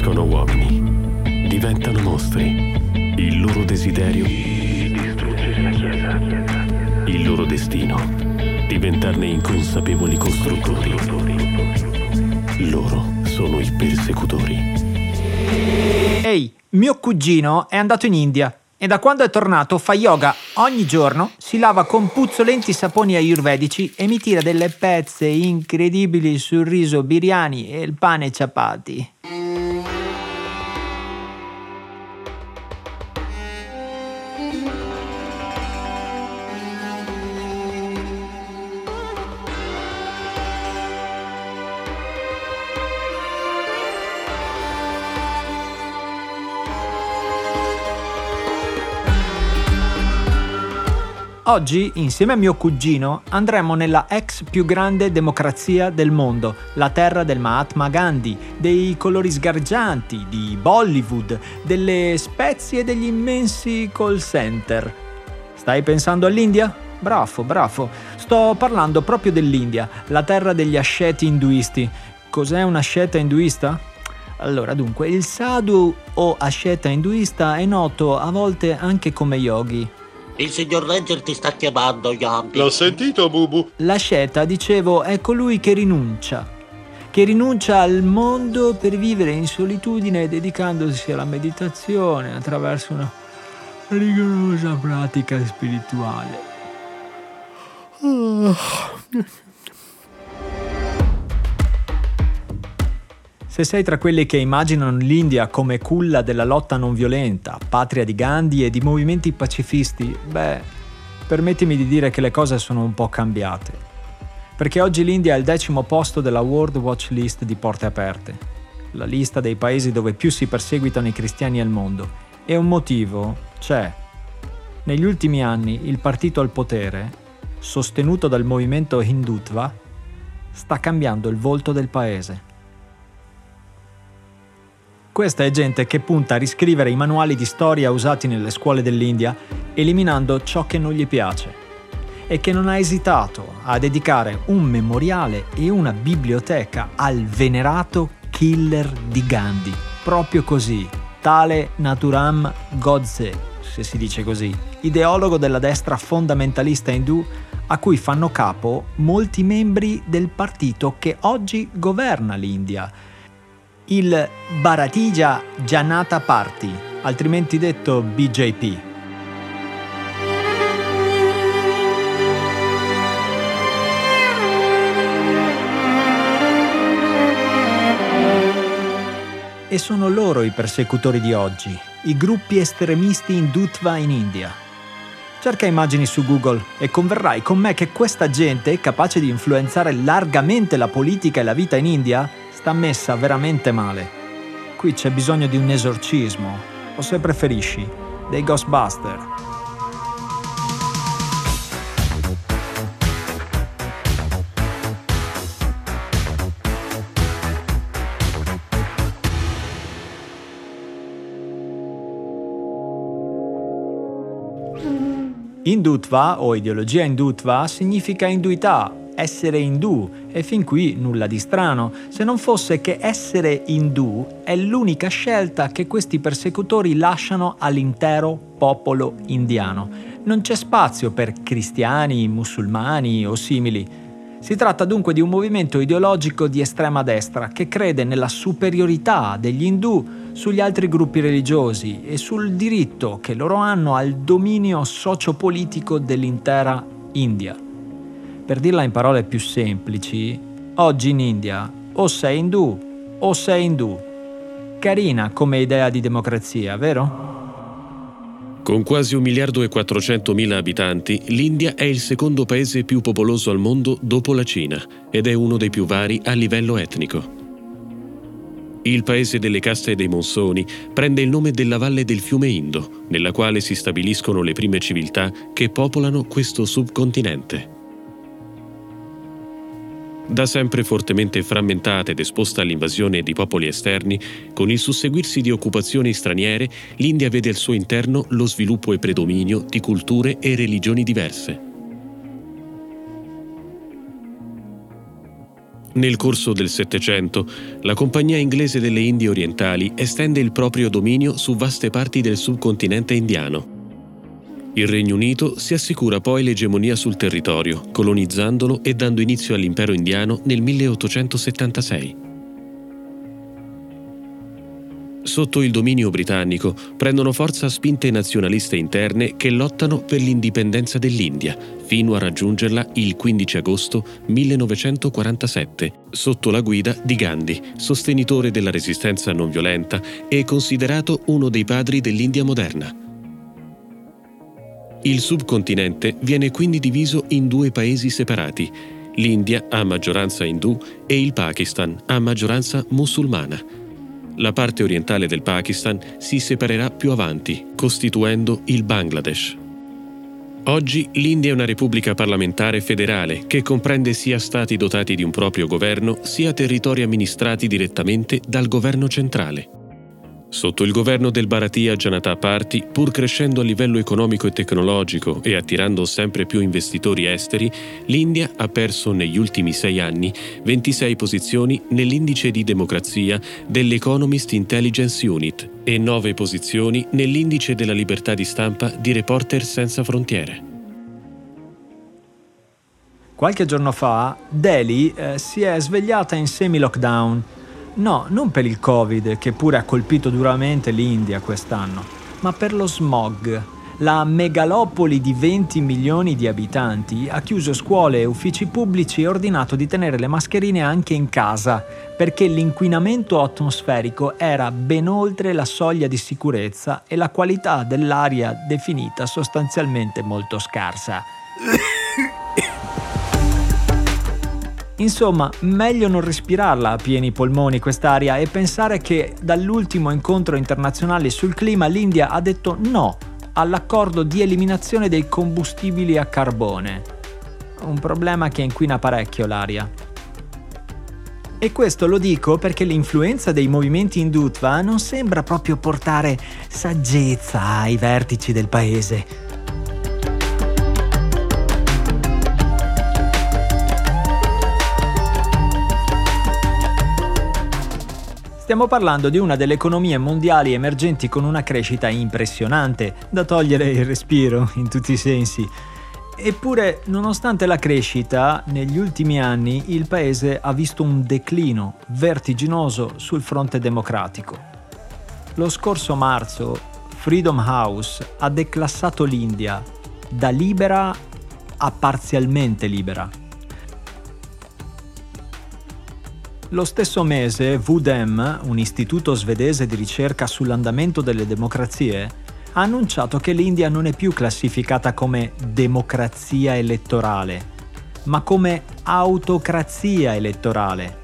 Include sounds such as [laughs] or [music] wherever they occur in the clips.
nascono uomini, diventano mostri. Il loro desiderio distruggere la Chiesa. Il loro destino diventarne inconsapevoli costruttori. Loro sono i persecutori. Ehi, mio cugino è andato in India e da quando è tornato fa yoga ogni giorno, si lava con puzzolenti saponi ayurvedici e mi tira delle pezze incredibili sul riso biryani e il pane ciapati. Thank you. Oggi, insieme a mio cugino, andremo nella ex più grande democrazia del mondo, la terra del Mahatma Gandhi, dei colori sgargianti, di Bollywood, delle spezie e degli immensi call center. Stai pensando all'India? Bravo, bravo. Sto parlando proprio dell'India, la terra degli asceti induisti. Cos'è un asceta induista? Allora, dunque, il sadhu o asceta induista è noto a volte anche come yogi, il signor Ranger ti sta chiamando, Yampi. L'ho sentito, Bubu. L'asceta, dicevo, è colui che rinuncia. Che rinuncia al mondo per vivere in solitudine dedicandosi alla meditazione attraverso una rigorosa pratica spirituale. [laughs] Se sei tra quelli che immaginano l'India come culla della lotta non violenta, patria di Gandhi e di movimenti pacifisti, beh, permettimi di dire che le cose sono un po' cambiate. Perché oggi l'India è al decimo posto della World Watch List di Porte Aperte, la lista dei paesi dove più si perseguitano i cristiani al mondo. E un motivo c'è. Negli ultimi anni il partito al potere, sostenuto dal movimento Hindutva, sta cambiando il volto del paese. Questa è gente che punta a riscrivere i manuali di storia usati nelle scuole dell'India, eliminando ciò che non gli piace, e che non ha esitato a dedicare un memoriale e una biblioteca al venerato killer di Gandhi, proprio così, tale Naturam Godse, se si dice così, ideologo della destra fondamentalista indù a cui fanno capo molti membri del partito che oggi governa l'India, il Bharatiya Janata Party, altrimenti detto BJP. E sono loro i persecutori di oggi, i gruppi estremisti in Dutva in India. Cerca immagini su Google e converrai con me che questa gente, capace di influenzare largamente la politica e la vita in India, sta messa veramente male. Qui c'è bisogno di un esorcismo, o se preferisci, dei Ghostbuster. Indutva o ideologia indutva significa induità essere indù e fin qui nulla di strano, se non fosse che essere indù è l'unica scelta che questi persecutori lasciano all'intero popolo indiano. Non c'è spazio per cristiani, musulmani o simili. Si tratta dunque di un movimento ideologico di estrema destra che crede nella superiorità degli indù sugli altri gruppi religiosi e sul diritto che loro hanno al dominio sociopolitico dell'intera India. Per dirla in parole più semplici, oggi in India o sei indù o sei indù. Carina come idea di democrazia, vero? Con quasi un miliardo e 400 mila abitanti, l'India è il secondo paese più popoloso al mondo dopo la Cina ed è uno dei più vari a livello etnico. Il paese delle caste e dei monsoni prende il nome della valle del fiume Indo, nella quale si stabiliscono le prime civiltà che popolano questo subcontinente. Da sempre fortemente frammentata ed esposta all'invasione di popoli esterni, con il susseguirsi di occupazioni straniere, l'India vede al suo interno lo sviluppo e predominio di culture e religioni diverse. Nel corso del Settecento, la Compagnia inglese delle Indie Orientali estende il proprio dominio su vaste parti del subcontinente indiano. Il Regno Unito si assicura poi l'egemonia sul territorio, colonizzandolo e dando inizio all'impero indiano nel 1876. Sotto il dominio britannico prendono forza spinte nazionaliste interne che lottano per l'indipendenza dell'India, fino a raggiungerla il 15 agosto 1947, sotto la guida di Gandhi, sostenitore della resistenza non violenta e considerato uno dei padri dell'India moderna. Il subcontinente viene quindi diviso in due paesi separati, l'India a maggioranza indù e il Pakistan a maggioranza musulmana la parte orientale del Pakistan si separerà più avanti, costituendo il Bangladesh. Oggi l'India è una repubblica parlamentare federale che comprende sia stati dotati di un proprio governo sia territori amministrati direttamente dal governo centrale. Sotto il governo del Bharatiya Janata Party, pur crescendo a livello economico e tecnologico e attirando sempre più investitori esteri, l'India ha perso negli ultimi sei anni 26 posizioni nell'indice di democrazia dell'Economist Intelligence Unit e 9 posizioni nell'indice della libertà di stampa di Reporter Senza Frontiere. Qualche giorno fa Delhi eh, si è svegliata in semi-lockdown No, non per il Covid, che pure ha colpito duramente l'India quest'anno, ma per lo smog. La megalopoli di 20 milioni di abitanti ha chiuso scuole e uffici pubblici e ordinato di tenere le mascherine anche in casa, perché l'inquinamento atmosferico era ben oltre la soglia di sicurezza e la qualità dell'aria definita sostanzialmente molto scarsa. Insomma, meglio non respirarla a pieni polmoni quest'aria e pensare che dall'ultimo incontro internazionale sul clima l'India ha detto no all'accordo di eliminazione dei combustibili a carbone. Un problema che inquina parecchio l'aria. E questo lo dico perché l'influenza dei movimenti Indutva non sembra proprio portare saggezza ai vertici del paese. Stiamo parlando di una delle economie mondiali emergenti con una crescita impressionante, da togliere il respiro in tutti i sensi. Eppure, nonostante la crescita, negli ultimi anni il paese ha visto un declino vertiginoso sul fronte democratico. Lo scorso marzo Freedom House ha declassato l'India da libera a parzialmente libera Lo stesso mese VDEM, un istituto svedese di ricerca sull'andamento delle democrazie, ha annunciato che l'India non è più classificata come democrazia elettorale, ma come autocrazia elettorale.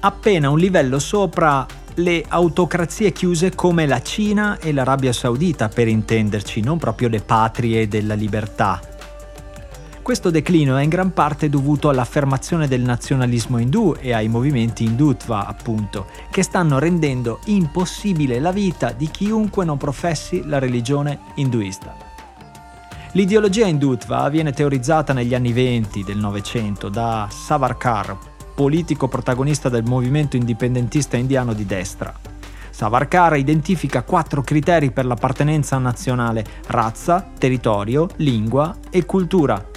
Appena un livello sopra le autocrazie chiuse come la Cina e l'Arabia Saudita, per intenderci, non proprio le patrie della libertà, questo declino è in gran parte dovuto all'affermazione del nazionalismo indù e ai movimenti Hindutva, appunto, che stanno rendendo impossibile la vita di chiunque non professi la religione induista. L'ideologia Hindutva viene teorizzata negli anni 20 del Novecento da Savarkar, politico protagonista del movimento indipendentista indiano di destra. Savarkar identifica quattro criteri per l'appartenenza nazionale, razza, territorio, lingua e cultura,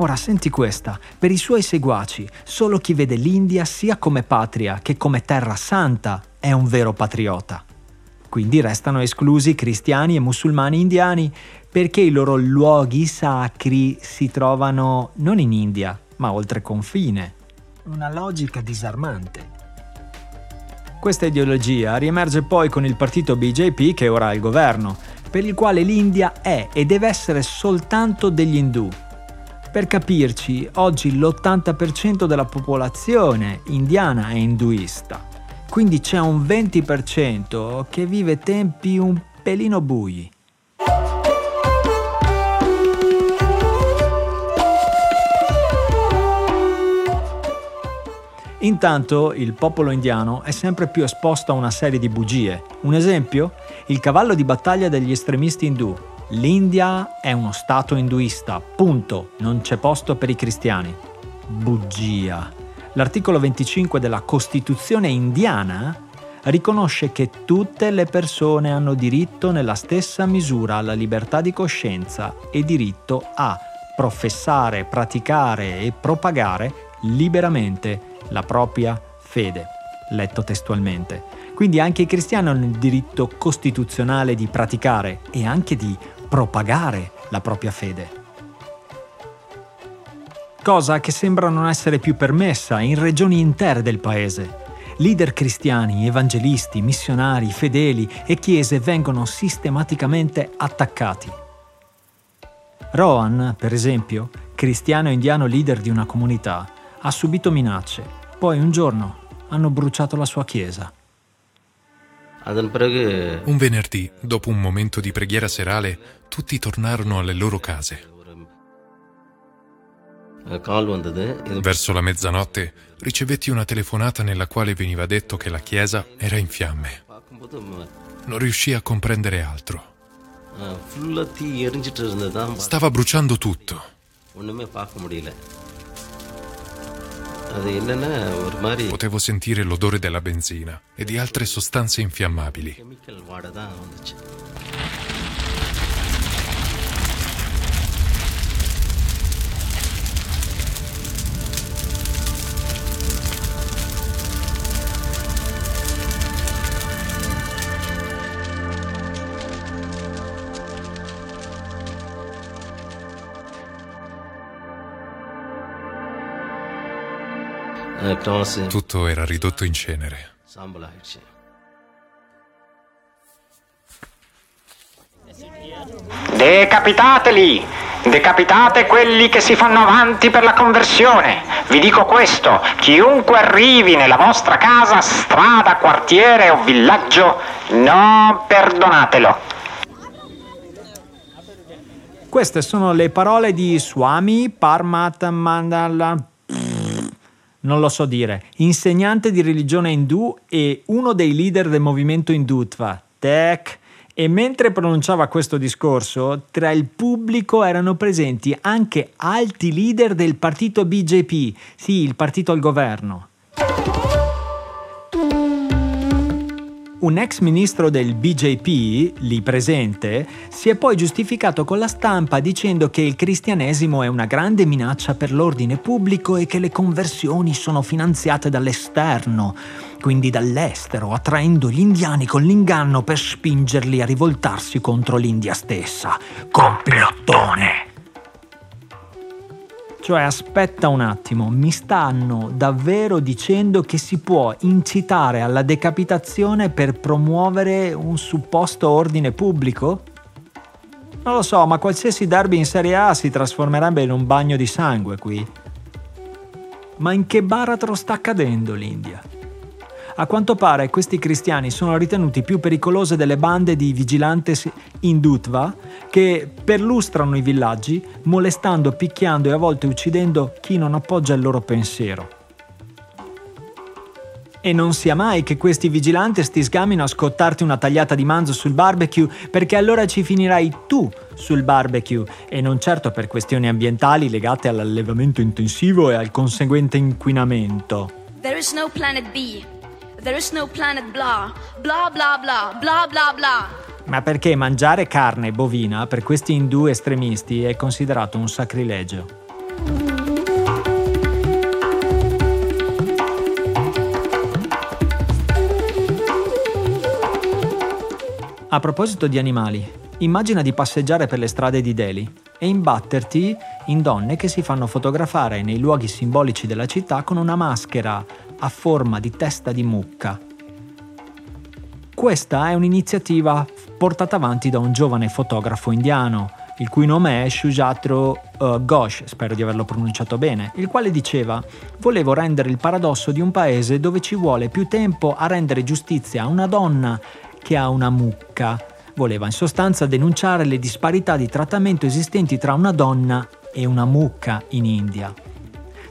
Ora senti questa, per i suoi seguaci, solo chi vede l'India sia come patria che come terra santa è un vero patriota. Quindi restano esclusi cristiani e musulmani indiani perché i loro luoghi sacri si trovano non in India, ma oltre confine. Una logica disarmante. Questa ideologia riemerge poi con il partito BJP che ora ha il governo, per il quale l'India è e deve essere soltanto degli indù, per capirci, oggi l'80% della popolazione indiana è induista, quindi c'è un 20% che vive tempi un pelino bui. Intanto il popolo indiano è sempre più esposto a una serie di bugie. Un esempio? Il cavallo di battaglia degli estremisti indù, L'India è uno stato induista, punto, non c'è posto per i cristiani. Bugia. L'articolo 25 della Costituzione indiana riconosce che tutte le persone hanno diritto nella stessa misura alla libertà di coscienza e diritto a professare, praticare e propagare liberamente la propria fede, letto testualmente. Quindi anche i cristiani hanno il diritto costituzionale di praticare e anche di propagare la propria fede. Cosa che sembra non essere più permessa in regioni intere del paese. Leader cristiani, evangelisti, missionari, fedeli e chiese vengono sistematicamente attaccati. Rohan, per esempio, cristiano indiano leader di una comunità, ha subito minacce. Poi un giorno hanno bruciato la sua chiesa. Un venerdì, dopo un momento di preghiera serale, tutti tornarono alle loro case. Verso la mezzanotte ricevetti una telefonata nella quale veniva detto che la chiesa era in fiamme. Non riuscì a comprendere altro. Stava bruciando tutto. Potevo sentire l'odore della benzina e di altre sostanze infiammabili. Tutto era ridotto in cenere. Decapitateli! Decapitate quelli che si fanno avanti per la conversione. Vi dico questo, chiunque arrivi nella vostra casa, strada, quartiere o villaggio, non perdonatelo. Queste sono le parole di Swami Parmatmanandala non lo so dire, insegnante di religione indù e uno dei leader del movimento Hindutva, Tech. E mentre pronunciava questo discorso, tra il pubblico erano presenti anche alti leader del partito BJP, sì, il partito al governo. Un ex ministro del BJP, lì presente, si è poi giustificato con la stampa dicendo che il cristianesimo è una grande minaccia per l'ordine pubblico e che le conversioni sono finanziate dall'esterno, quindi dall'estero, attraendo gli indiani con l'inganno per spingerli a rivoltarsi contro l'India stessa. Complottone! Cioè, aspetta un attimo, mi stanno davvero dicendo che si può incitare alla decapitazione per promuovere un supposto ordine pubblico? Non lo so, ma qualsiasi derby in Serie A si trasformerebbe in un bagno di sangue qui. Ma in che baratro sta accadendo l'India? A quanto pare questi cristiani sono ritenuti più pericolose delle bande di vigilantes Hindutva che perlustrano i villaggi, molestando, picchiando e a volte uccidendo chi non appoggia il loro pensiero. E non sia mai che questi vigilanti ti sgamino a scottarti una tagliata di manzo sul barbecue perché allora ci finirai tu sul barbecue e non certo per questioni ambientali legate all'allevamento intensivo e al conseguente inquinamento. There is no planet B. There is no planet blah. Blah blah blah. Blah blah blah. Ma perché mangiare carne bovina per questi indù estremisti è considerato un sacrilegio? A proposito di animali, immagina di passeggiare per le strade di Delhi e imbatterti in donne che si fanno fotografare nei luoghi simbolici della città con una maschera a forma di testa di mucca. Questa è un'iniziativa portata avanti da un giovane fotografo indiano, il cui nome è Shujatro uh, Ghosh, spero di averlo pronunciato bene, il quale diceva volevo rendere il paradosso di un paese dove ci vuole più tempo a rendere giustizia a una donna che a una mucca. Voleva in sostanza denunciare le disparità di trattamento esistenti tra una donna e una mucca in India.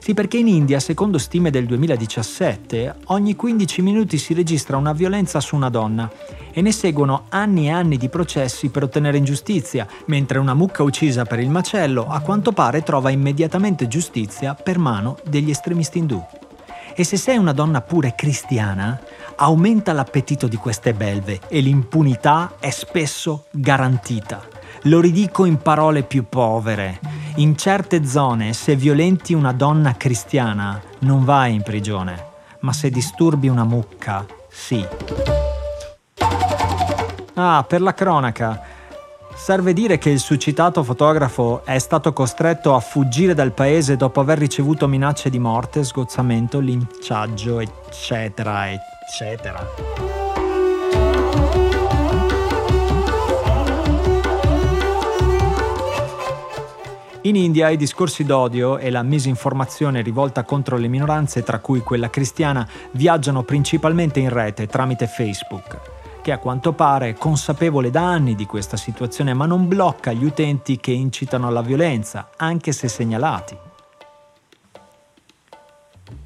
Sì, perché in India, secondo stime del 2017, ogni 15 minuti si registra una violenza su una donna e ne seguono anni e anni di processi per ottenere ingiustizia, mentre una mucca uccisa per il macello a quanto pare trova immediatamente giustizia per mano degli estremisti indù. E se sei una donna pure cristiana, aumenta l'appetito di queste belve e l'impunità è spesso garantita. Lo ridico in parole più povere. In certe zone, se violenti una donna cristiana, non vai in prigione, ma se disturbi una mucca, sì. Ah, per la cronaca. Serve dire che il succitato fotografo è stato costretto a fuggire dal paese dopo aver ricevuto minacce di morte, sgozzamento, linciaggio, eccetera, eccetera. In India i discorsi d'odio e la misinformazione rivolta contro le minoranze, tra cui quella cristiana, viaggiano principalmente in rete tramite Facebook che a quanto pare è consapevole da anni di questa situazione ma non blocca gli utenti che incitano alla violenza, anche se segnalati.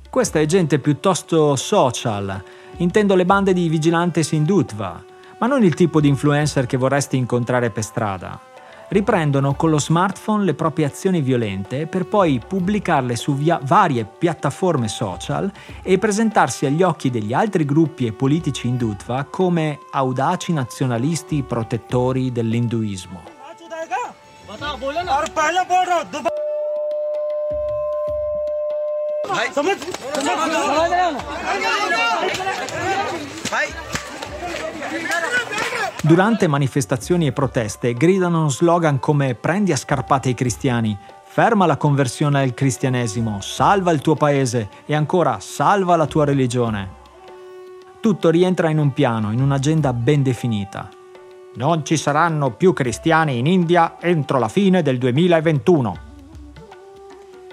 Questa è gente piuttosto social, intendo le bande di vigilantes in Dutva, ma non il tipo di influencer che vorresti incontrare per strada riprendono con lo smartphone le proprie azioni violente per poi pubblicarle su varie piattaforme social e presentarsi agli occhi degli altri gruppi e politici indutva come audaci nazionalisti protettori dell'induismo. Durante manifestazioni e proteste gridano slogan come prendi a scarpate i cristiani, ferma la conversione al cristianesimo, salva il tuo paese e ancora salva la tua religione. Tutto rientra in un piano, in un'agenda ben definita. Non ci saranno più cristiani in India entro la fine del 2021.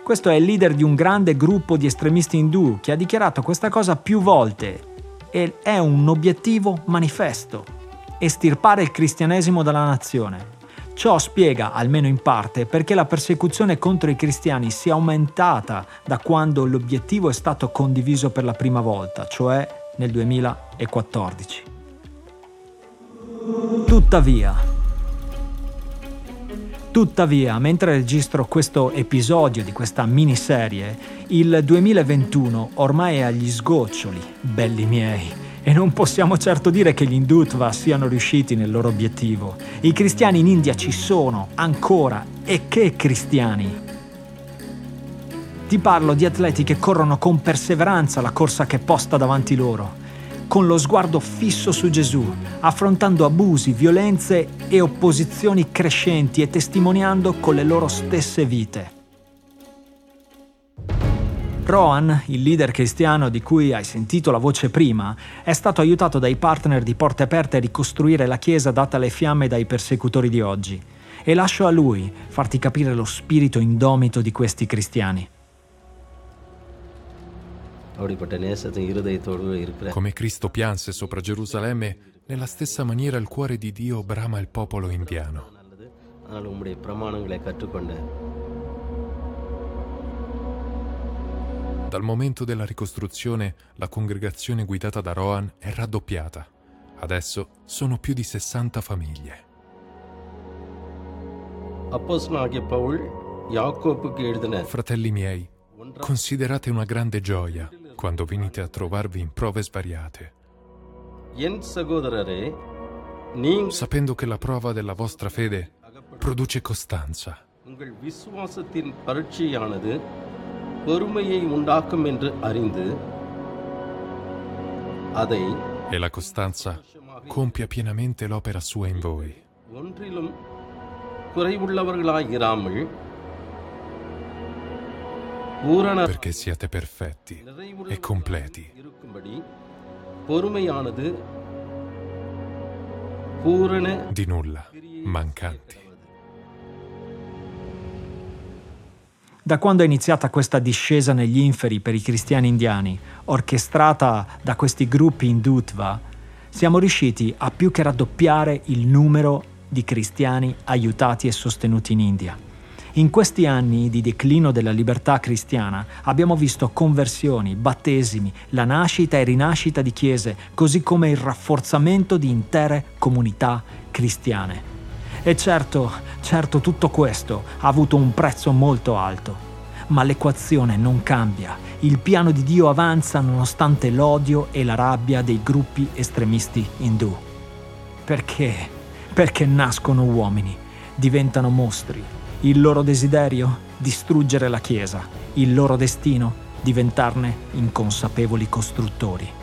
Questo è il leader di un grande gruppo di estremisti indù che ha dichiarato questa cosa più volte e è un obiettivo manifesto estirpare il cristianesimo dalla nazione. Ciò spiega, almeno in parte, perché la persecuzione contro i cristiani sia aumentata da quando l'obiettivo è stato condiviso per la prima volta, cioè nel 2014. Tuttavia, Tuttavia, mentre registro questo episodio di questa miniserie, il 2021 ormai è agli sgoccioli, belli miei, e non possiamo certo dire che gli Hindutva siano riusciti nel loro obiettivo. I cristiani in India ci sono, ancora, e che cristiani! Ti parlo di atleti che corrono con perseveranza la corsa che è posta davanti loro, con lo sguardo fisso su Gesù, affrontando abusi, violenze e opposizioni crescenti e testimoniando con le loro stesse vite. Rohan, il leader cristiano di cui hai sentito la voce prima, è stato aiutato dai partner di Porte Aperte a ricostruire la chiesa data alle fiamme dai persecutori di oggi. E lascio a lui farti capire lo spirito indomito di questi cristiani. Come Cristo pianse sopra Gerusalemme, nella stessa maniera il cuore di Dio brama il popolo indiano. Dal momento della ricostruzione, la congregazione guidata da Rohan è raddoppiata. Adesso sono più di 60 famiglie. Fratelli miei, considerate una grande gioia quando venite a trovarvi in prove svariate, sapendo che la prova della vostra fede produce costanza. பொறுமையை உண்டாக்கும் என்று அறிந்து அதை E la costanza compia pienamente l'opera sua in voi. ஒன்றிலும் குறைவுள்ளவர்களாயிராமல் பூரண Perché siate perfetti e completi, இருக்கும்படி பொறுமையானது பூரண di nulla mancanti. Da quando è iniziata questa discesa negli inferi per i cristiani indiani, orchestrata da questi gruppi indutva, siamo riusciti a più che raddoppiare il numero di cristiani aiutati e sostenuti in India. In questi anni di declino della libertà cristiana abbiamo visto conversioni, battesimi, la nascita e rinascita di chiese, così come il rafforzamento di intere comunità cristiane. E certo, certo tutto questo ha avuto un prezzo molto alto. Ma l'equazione non cambia. Il piano di Dio avanza nonostante l'odio e la rabbia dei gruppi estremisti indù. Perché? Perché nascono uomini, diventano mostri. Il loro desiderio? Distruggere la Chiesa. Il loro destino? Diventarne inconsapevoli costruttori.